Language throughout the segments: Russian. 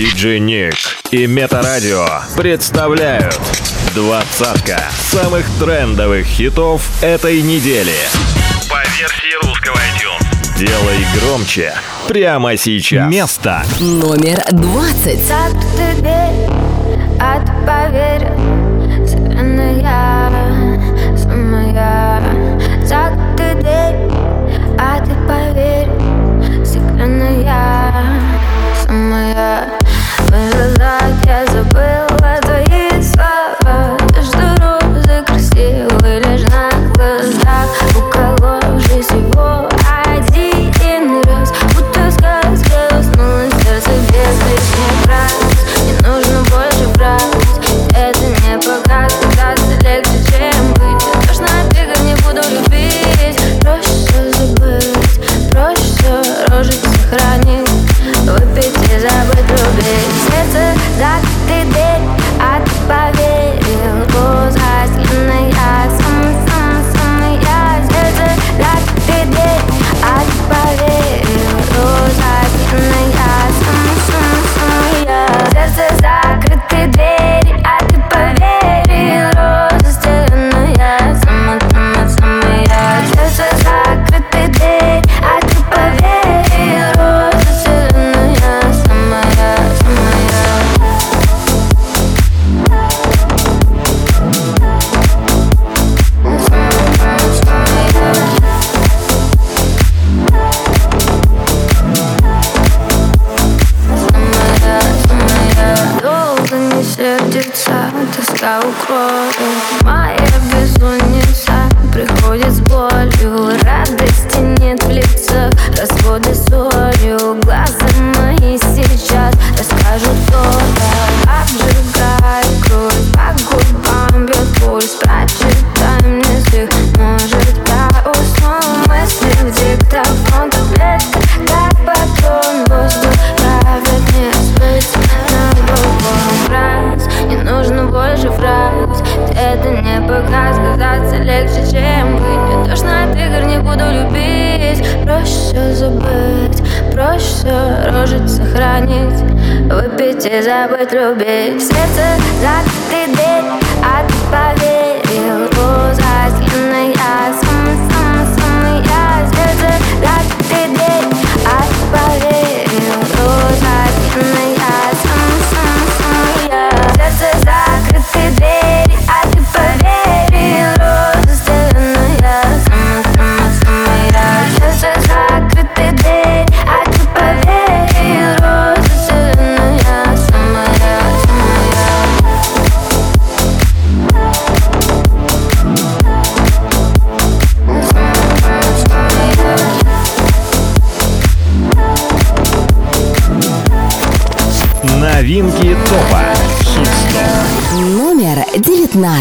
Диджей Ник и Метарадио представляют двадцатка самых трендовых хитов этой недели. По версии русского iTunes. Делай громче прямо сейчас. Место номер двадцать. От поверь,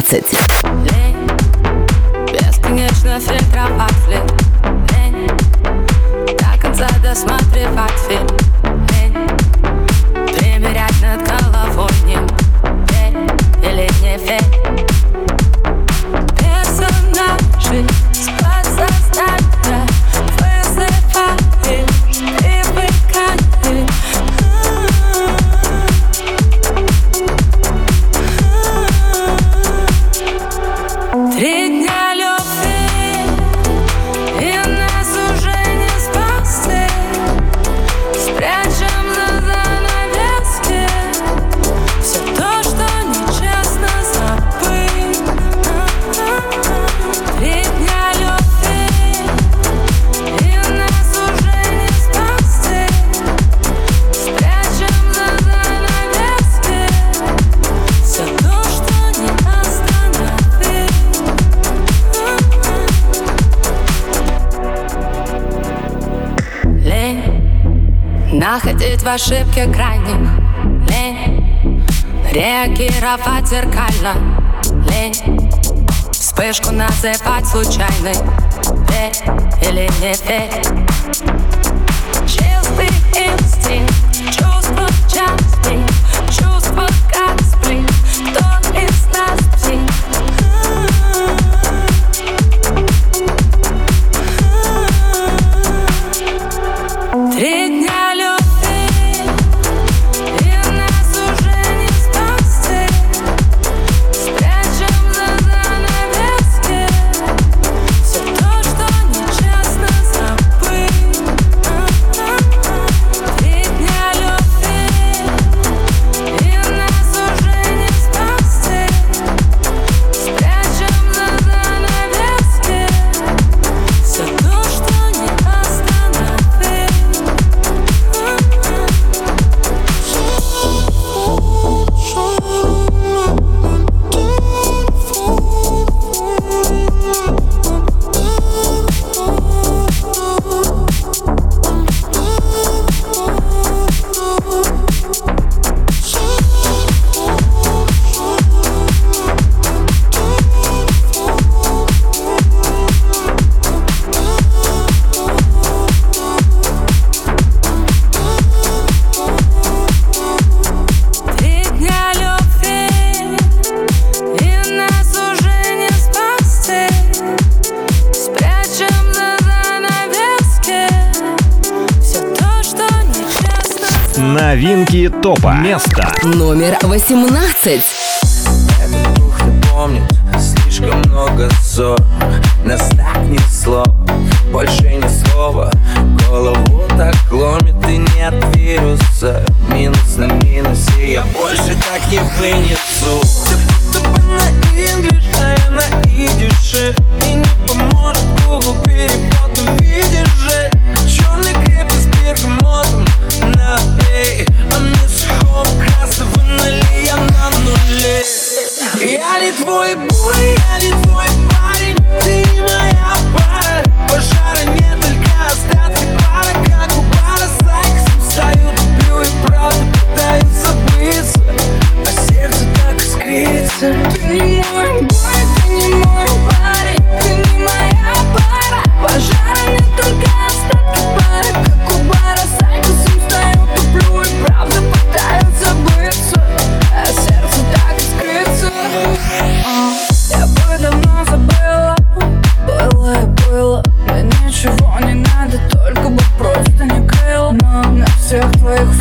20 видеть в ошибке крайних лень Реагировать зеркально. Лень Вспышку называть случайной. Верь или не верь Чистый инстинкт, чувство частый топа. Место номер 18. Это слишком много ссор. твоих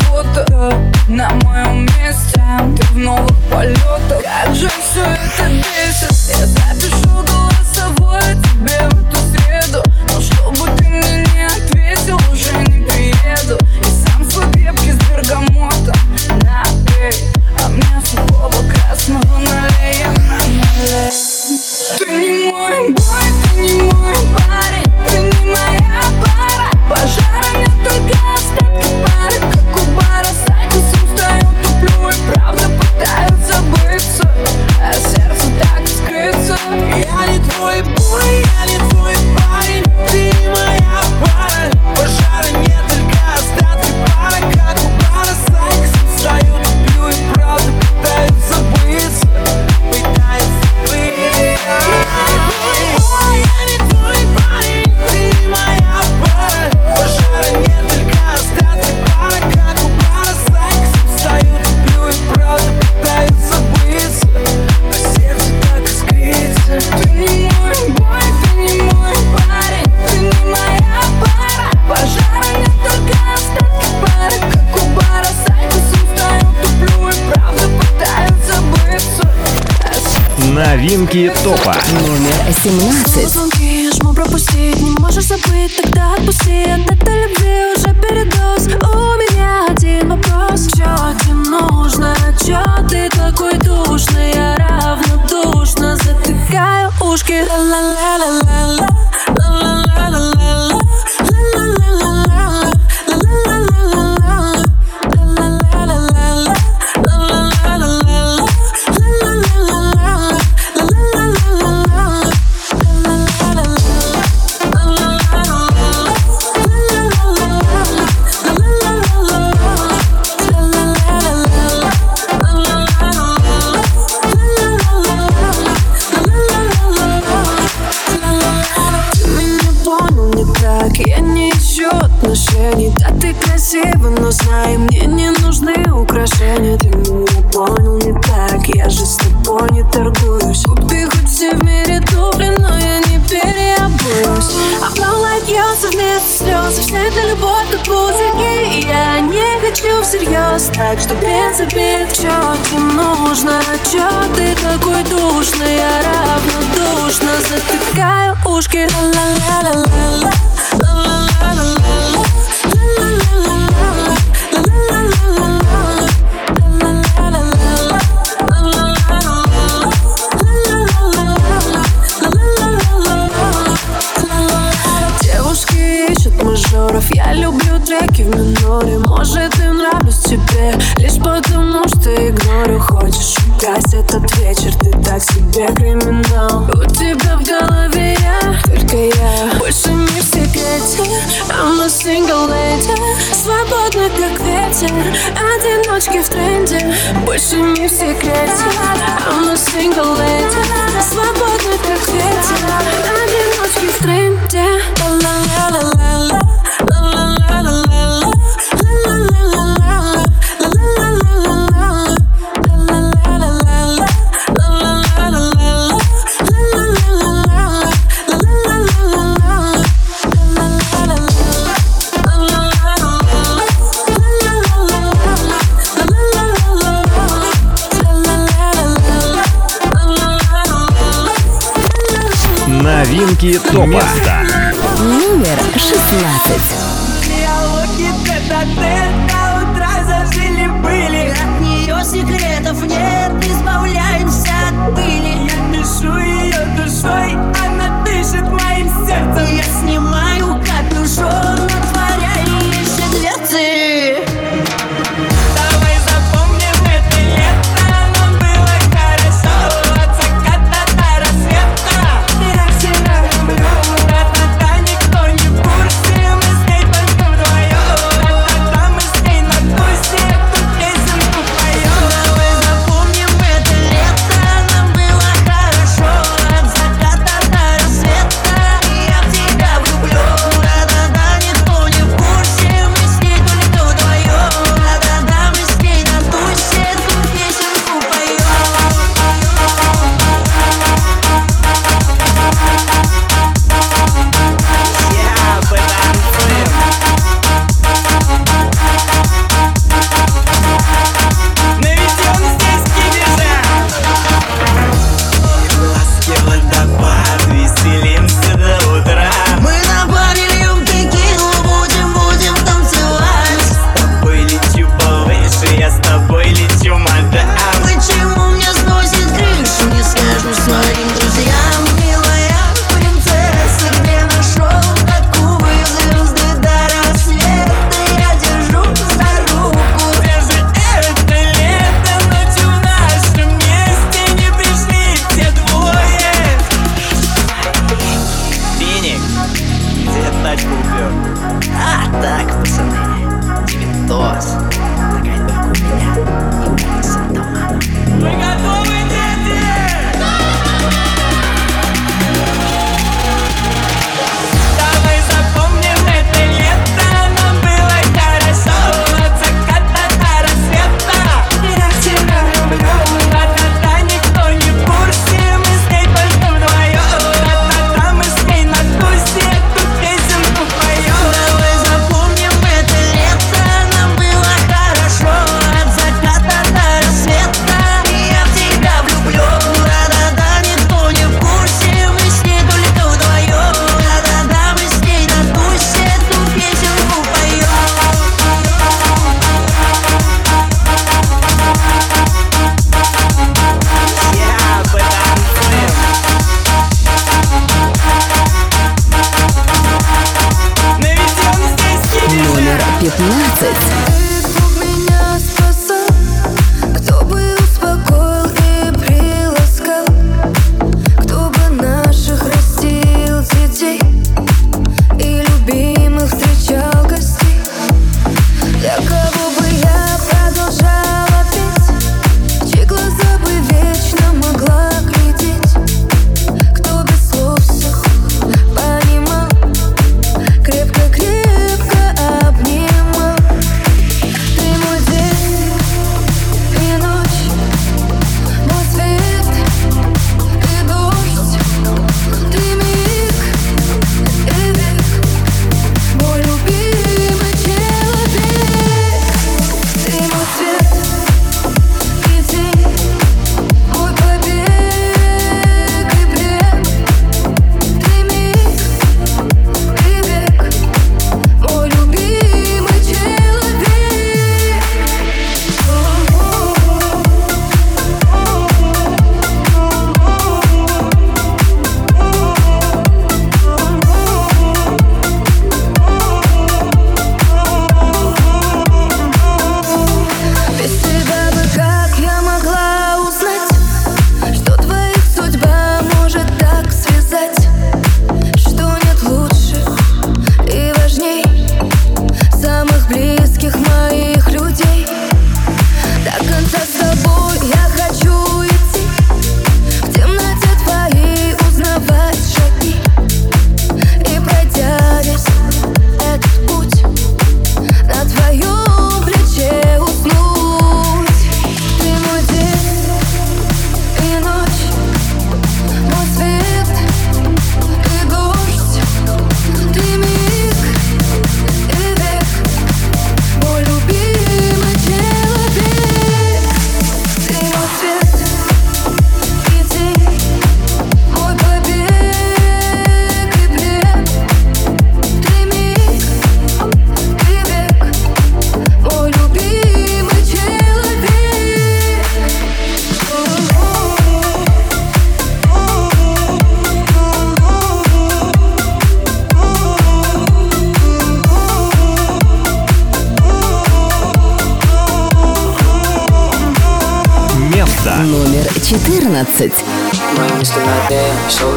Так что, в принципе, чё тебе нужно? Чё ты такой душный? Я равнодушно затыкаю ушки Ла-ла-ла-ла-ла Я люблю треки в Лишь потому, что игнорю хочешь Гась этот вечер, ты так себе криминал. У тебя в голове я, только я. Больше не в секрете, I'm а a single lady. Свободна, как ветер, одиночки в тренде. Больше не в секрете, а I'm a single lady. Свободна, как ветер, одиночки в тренде. Ла-ла-ла-ла-ла Новинки ТОПа. Номер 16. Диалоги тет-а-тет до утра зажили-были От нее секретов нет, избавляемся от пыли Я дышу ее душой, она дышит моим сердцем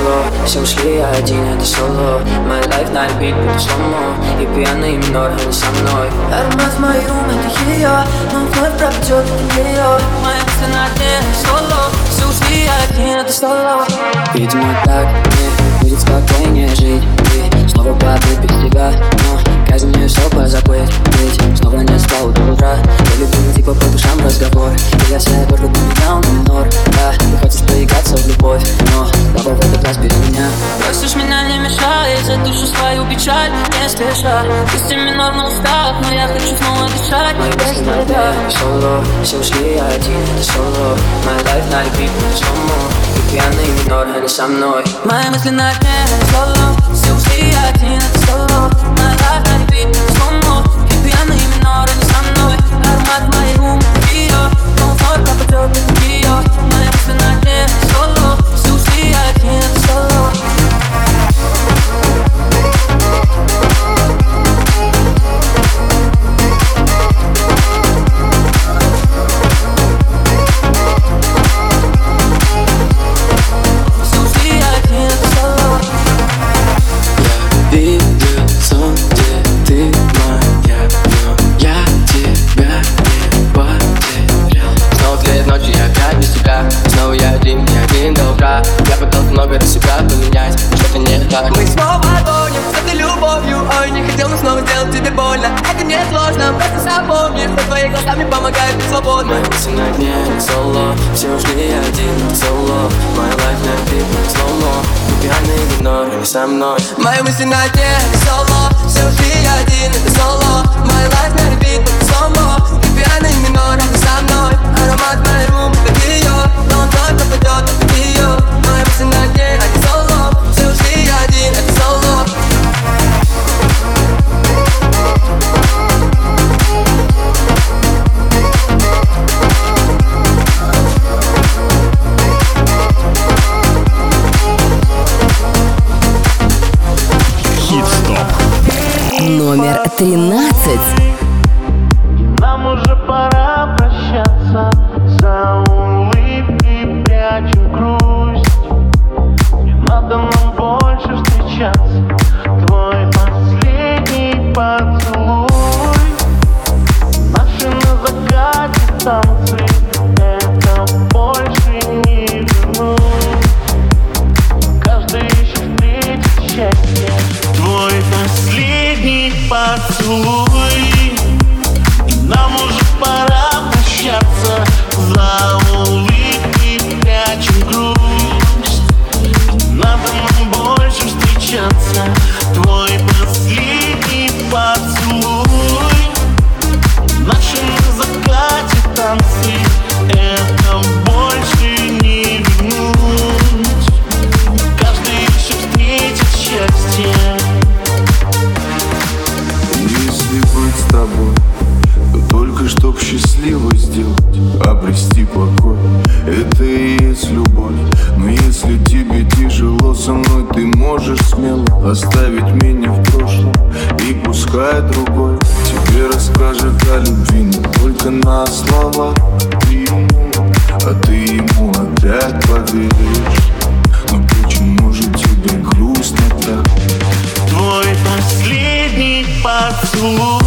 соло Все ушли, я один, это соло. My life на репит, будет сломо. И пьяный минор, они со мной. Аромат в мой ум, это ее Но вновь пропадет, это ее Мои мысли на дне, соло. Все ушли, я один, это соло. Видимо так мне будет спокойнее жить. Ты снова без тебя. Но каждый мне все позабыть. Ведь снова не спал до утра. Я люблю типа по душам разговор. И я себя только поменял на минор. Да, ты хочешь поиграться в любовь Но лава в этот раз бери меня. Просишь меня не мешай За душу свою печаль, не спеша. Пусть и минор на устах Но я хочу снова дышать. Мои без тебя соло Все ушли, я один, это соло My life на репит, будет сломо И пьяный минор, они со мной. Мои мысли на дне, соло Я My life на дне, соло Все ушли, я один, это соло соло Все ушли, один, соло My life на бит, сломо И пьяный минор, они со мной. Мои мысли на дне, соло Все ушли, один, соло My life на это сломо Ooh.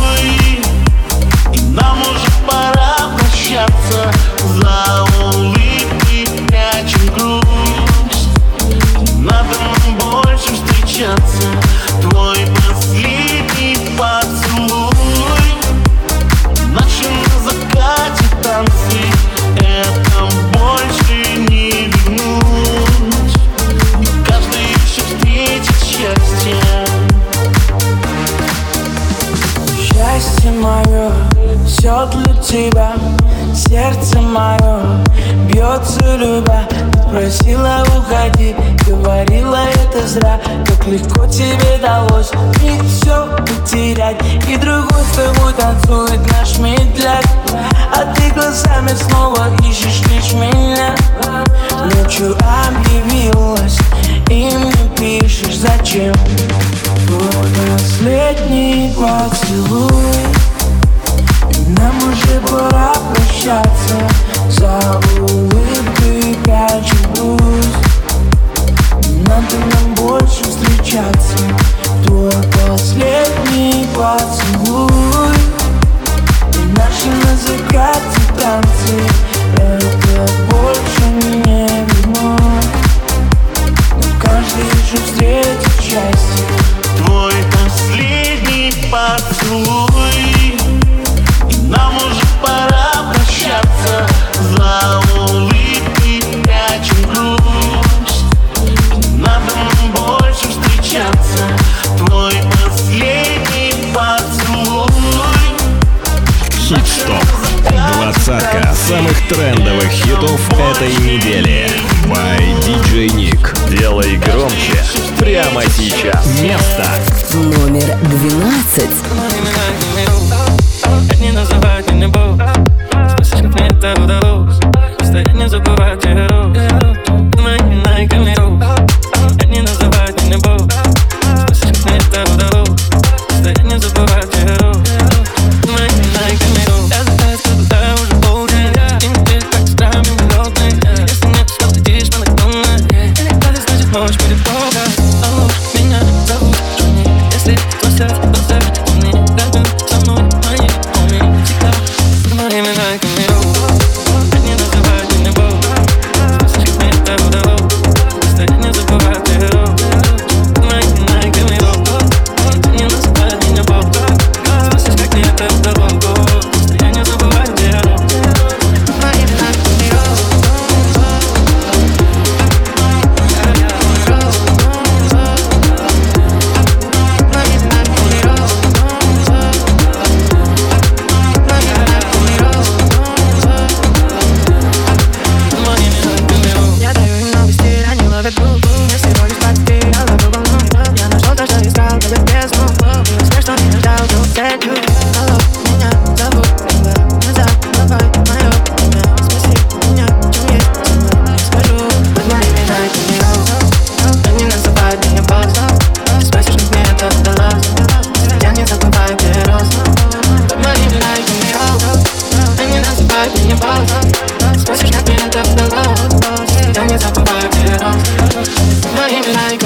Топ. Двадцатка самых трендовых хитов этой недели. By DJ Nick. Делай громче прямо сейчас. Место номер двенадцать. Не забывать, like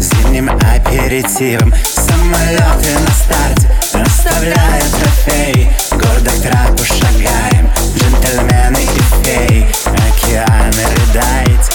зимним аперитивом Самолеты на старте оставляют трофеи. Гордо к трапу шагаем, джентльмены и феи. Океаны рыдает,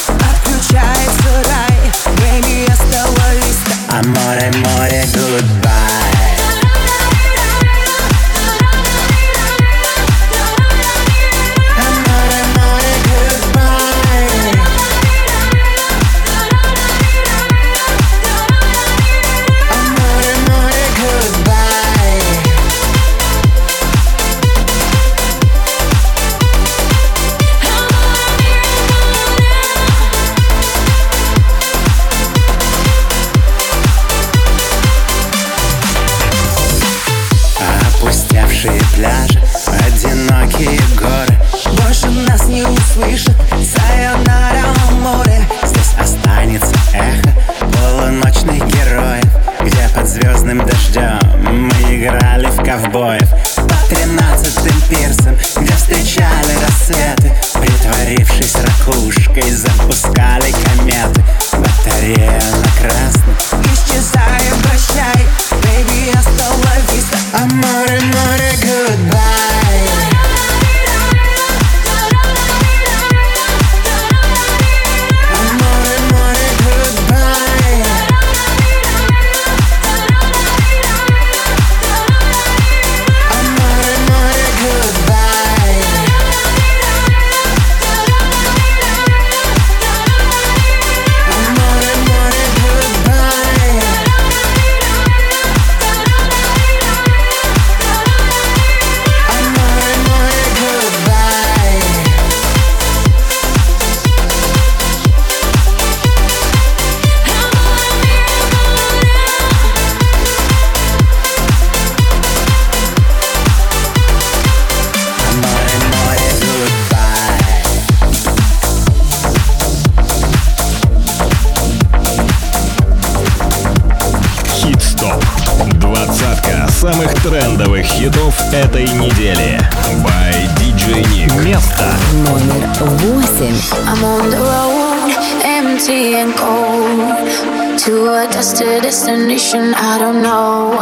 хитов этой недели. By DJ Nick. Место Номер восемь. I'm on the road, empty and cold. To a destined destination, I don't know.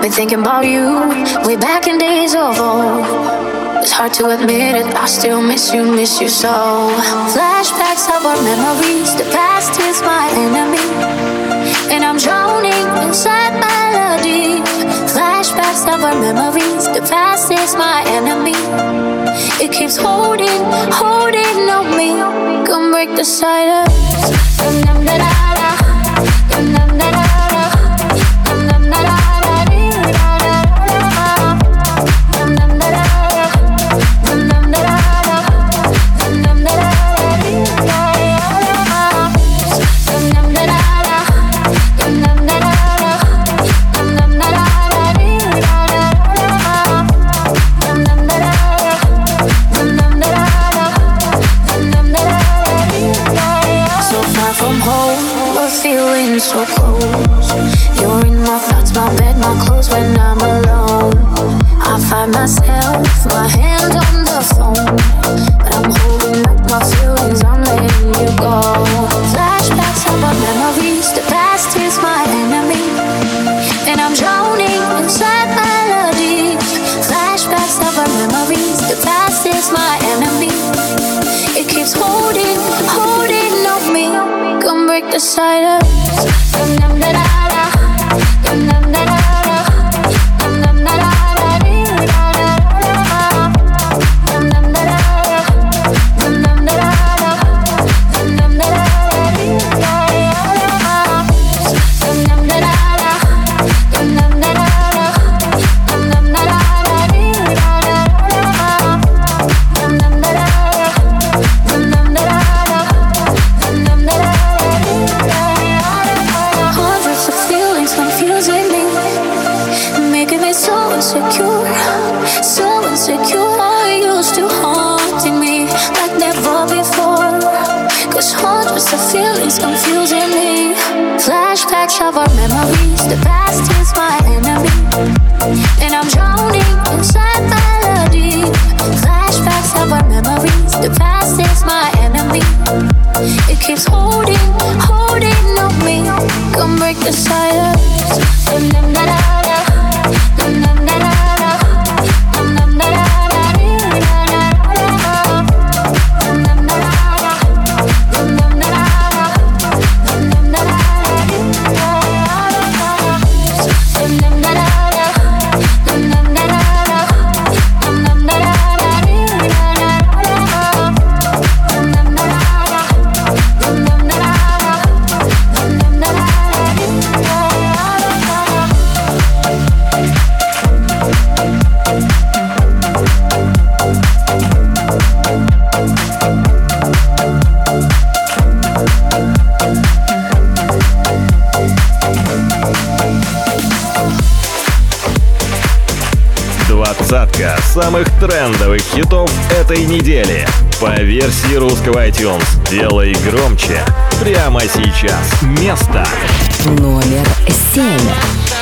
Been thinking about you way back in days of old. It's hard to admit it, I still miss you, miss you so. Flashbacks of our memories, the past is my enemy. And I'm drowning inside melody. of our memories, the past is my enemy. It keeps holding, holding on me. Come break the silence. When I'm alone. I find myself, my hand on the phone, but I'm holding back my feelings. I'm letting you go. Flashbacks of our memories, the past is my enemy, and I'm drowning inside melodies. Flashbacks of our memories, the past is my enemy. It keeps holding, holding on me. Come break the самых трендовых хитов этой недели по версии русского iTunes. Делай громче прямо сейчас. Место номер семь.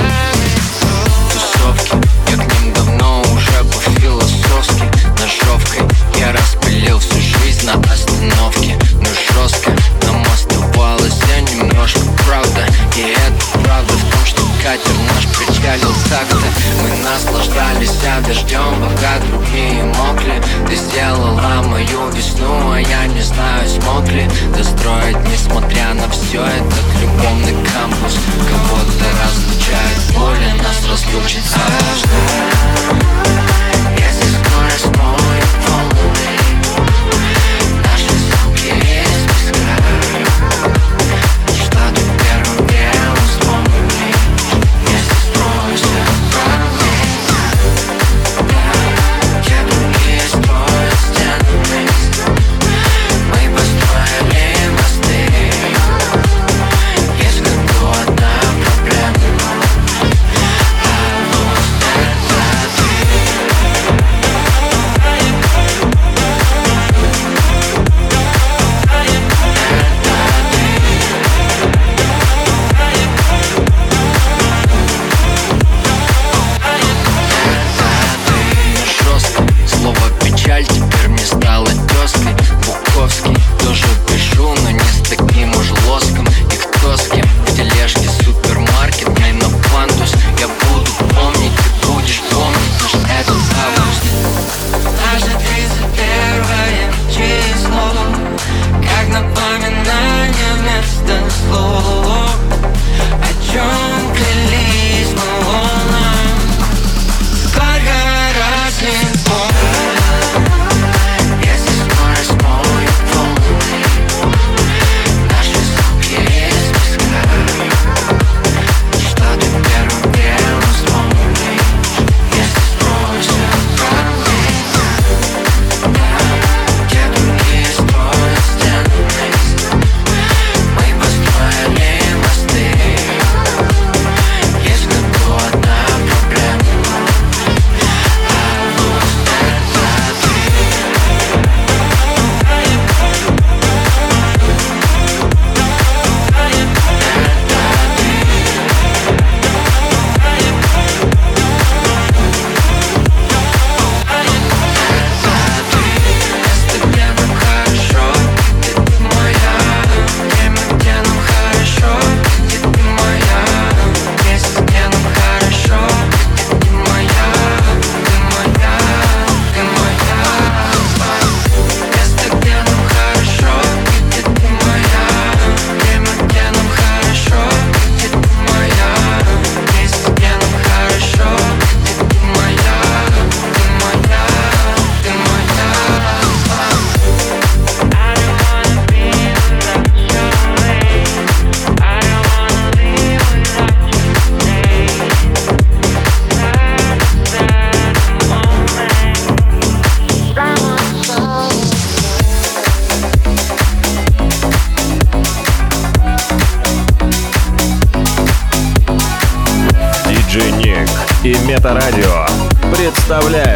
Катер наш причалил так-то Мы наслаждались а дождем, пока другие мокли. Ты сделала мою весну, а я не знаю, смог ли Достроить, несмотря на все этот любовный кампус. Кого-то разлучает Боли нас разлучит. Однажды Если скорость Радио. Представляет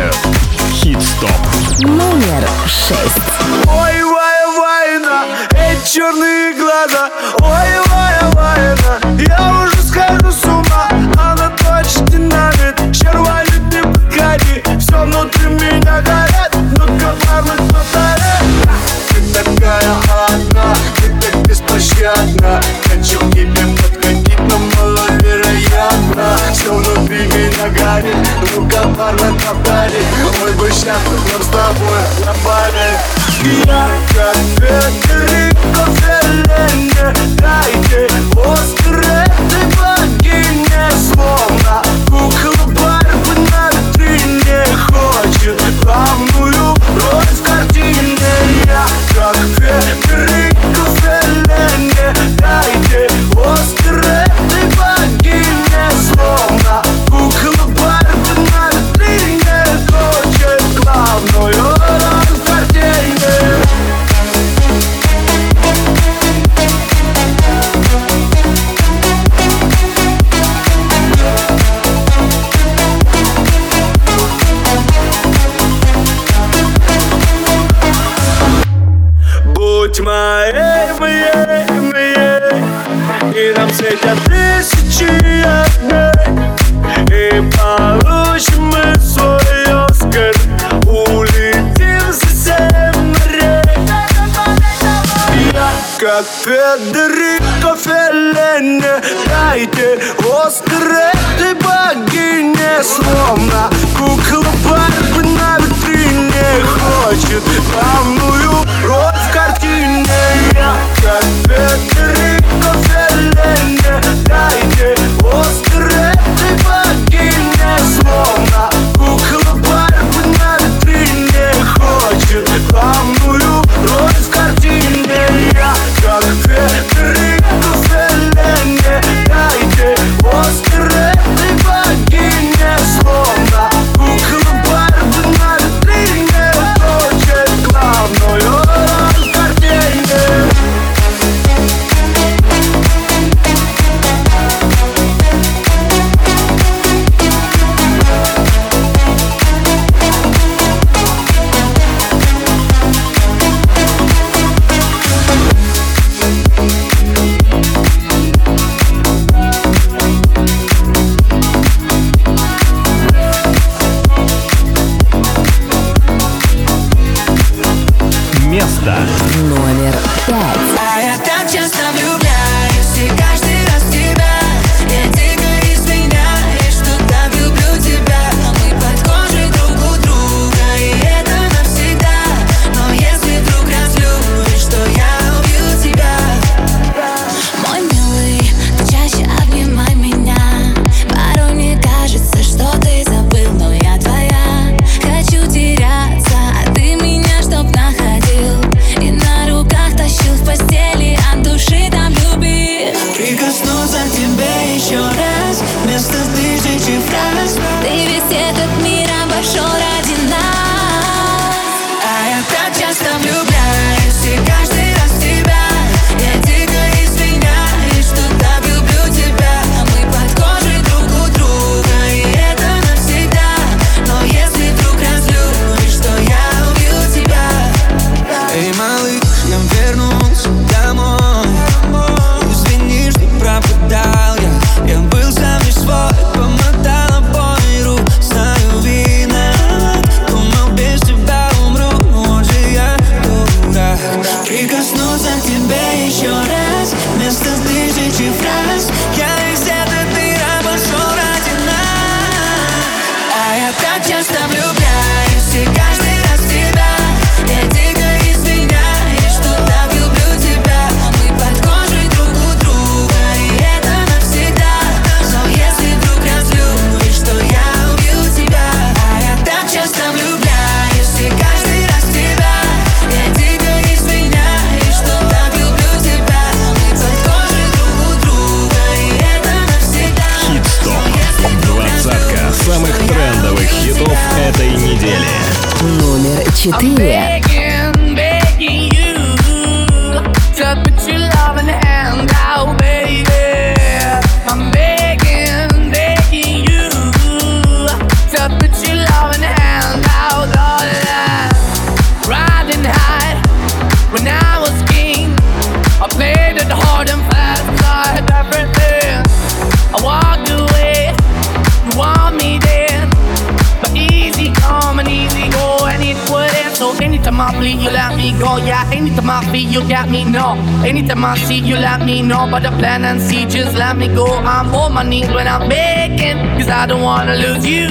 night, yeah. just just let me go. I'm on my knees when I'm begging, cause I don't wanna lose you.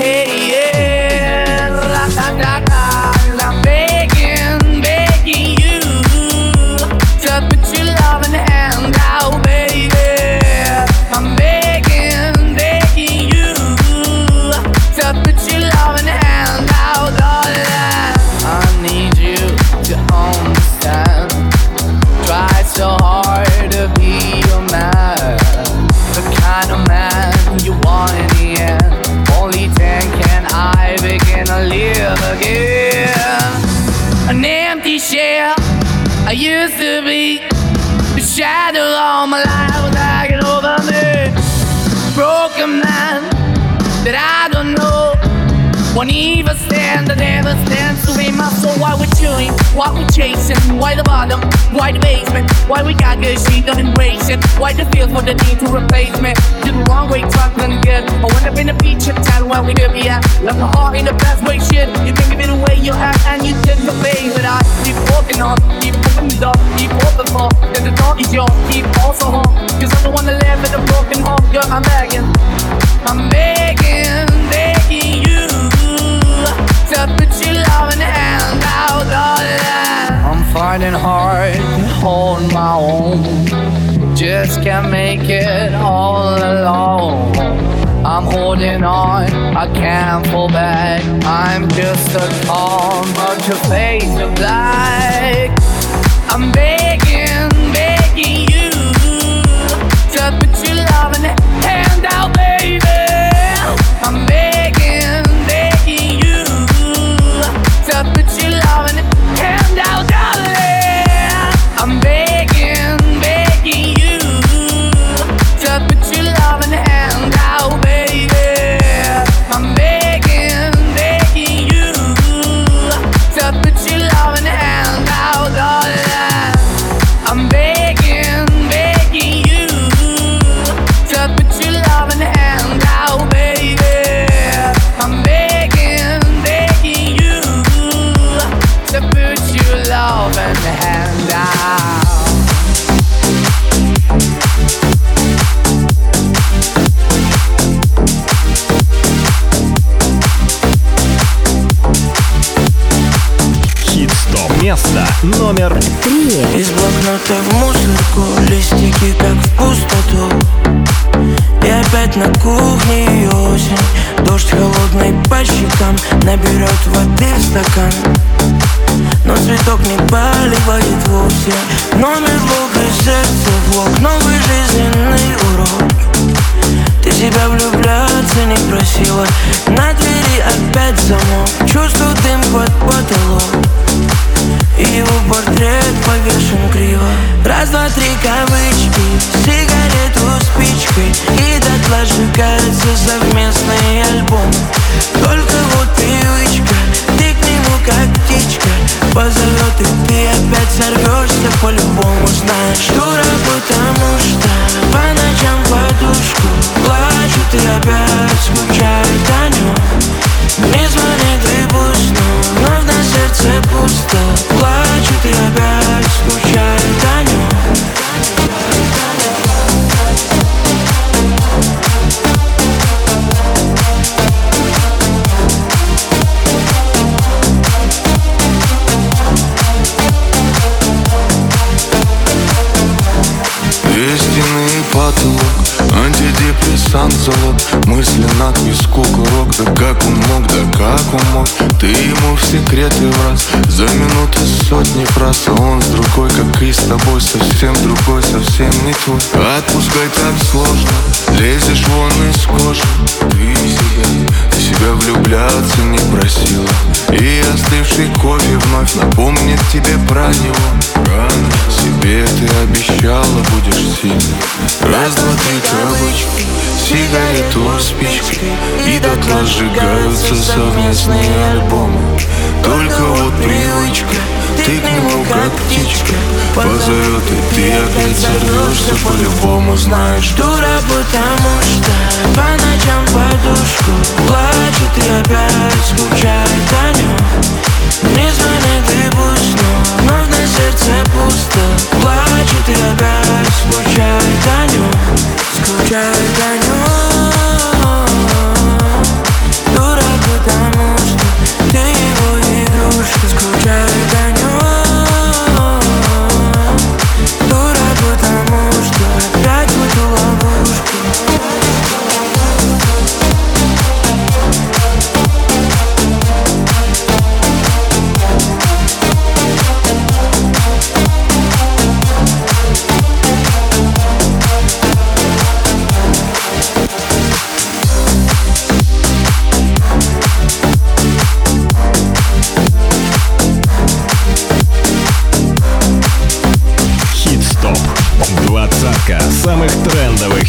Hey, yeah, la da da da. I'm begging, begging you to put your love in the hand out, baby. Used to be, the shadow all my life was hanging over me. Broken man that I don't know. Won't even stand, I never stand to be my soul. Why we chewing? Why we chasing? Why the bottom? Why the basement? Why we got good, she don't embrace it? Why the feel for the need to replace me? Did the wrong way, talking good. I went up in the feature town where we could be at. Left my heart in the best way, shit. You think of it the way you act and you did the face But I keep walking on, keep moving the door, keep open for. Cause the door is yours, keep also home. Cause I'm the one that live in a broken home, girl, I'm begging. I'm begging, begging you to put your love in the hand out, darling. I'm finding hard to hold my own. Just can't make it all alone. I'm holding on, I can't fall back. I'm just a calm, but your face of black. I'm begging Ты ему в секреты в раз За минуты сотни фраз А он с другой, как и с тобой Совсем другой, совсем не твой. Отпускать так сложно Лезешь вон из кожи. Ты себя, ты себя влюбляться не просила. И остывший кофе вновь напомнит тебе про него. Рано себе ты обещала будешь сильной. Раз, два, три кавычки Сигарету спичкой И дотла сжигаются совместные альбомы. Только вот привычка Ты к нему как птичка позовет И ты опять сорвешься по-любому, знаешь Дура, потому что по ночам подушку Плачет и опять скучает о нем Не звони, ты пусть, но вновь на сердце пусто. Плачет и опять скучает о Скучает о Дура, потому что ты его игрушка Скучает о самых трендовых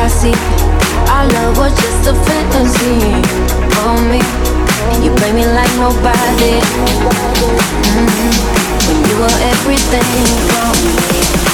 I see. Our love was just a fantasy for me. You play me like nobody. Mm-hmm. When you were everything for me.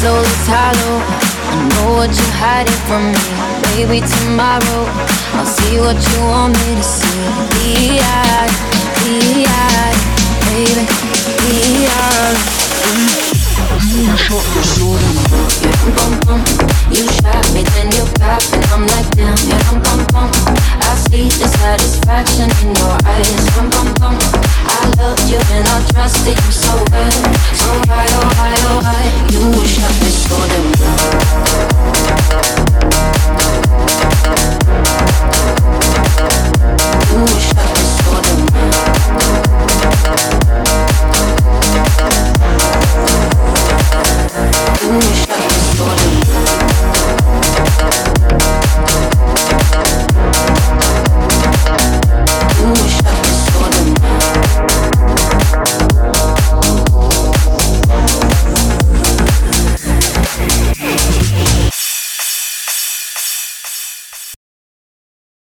soul is hollow. I know what you're hiding from me. Maybe tomorrow I'll see what you want me to see. Be-eyed, be-eyed, baby, be-eyed. You shot bum. You shot me, then you got me. I'm like damn, yeah, bum, bum see the satisfaction in your eyes. I love you and I trusted you so well. So oh oh you shot me.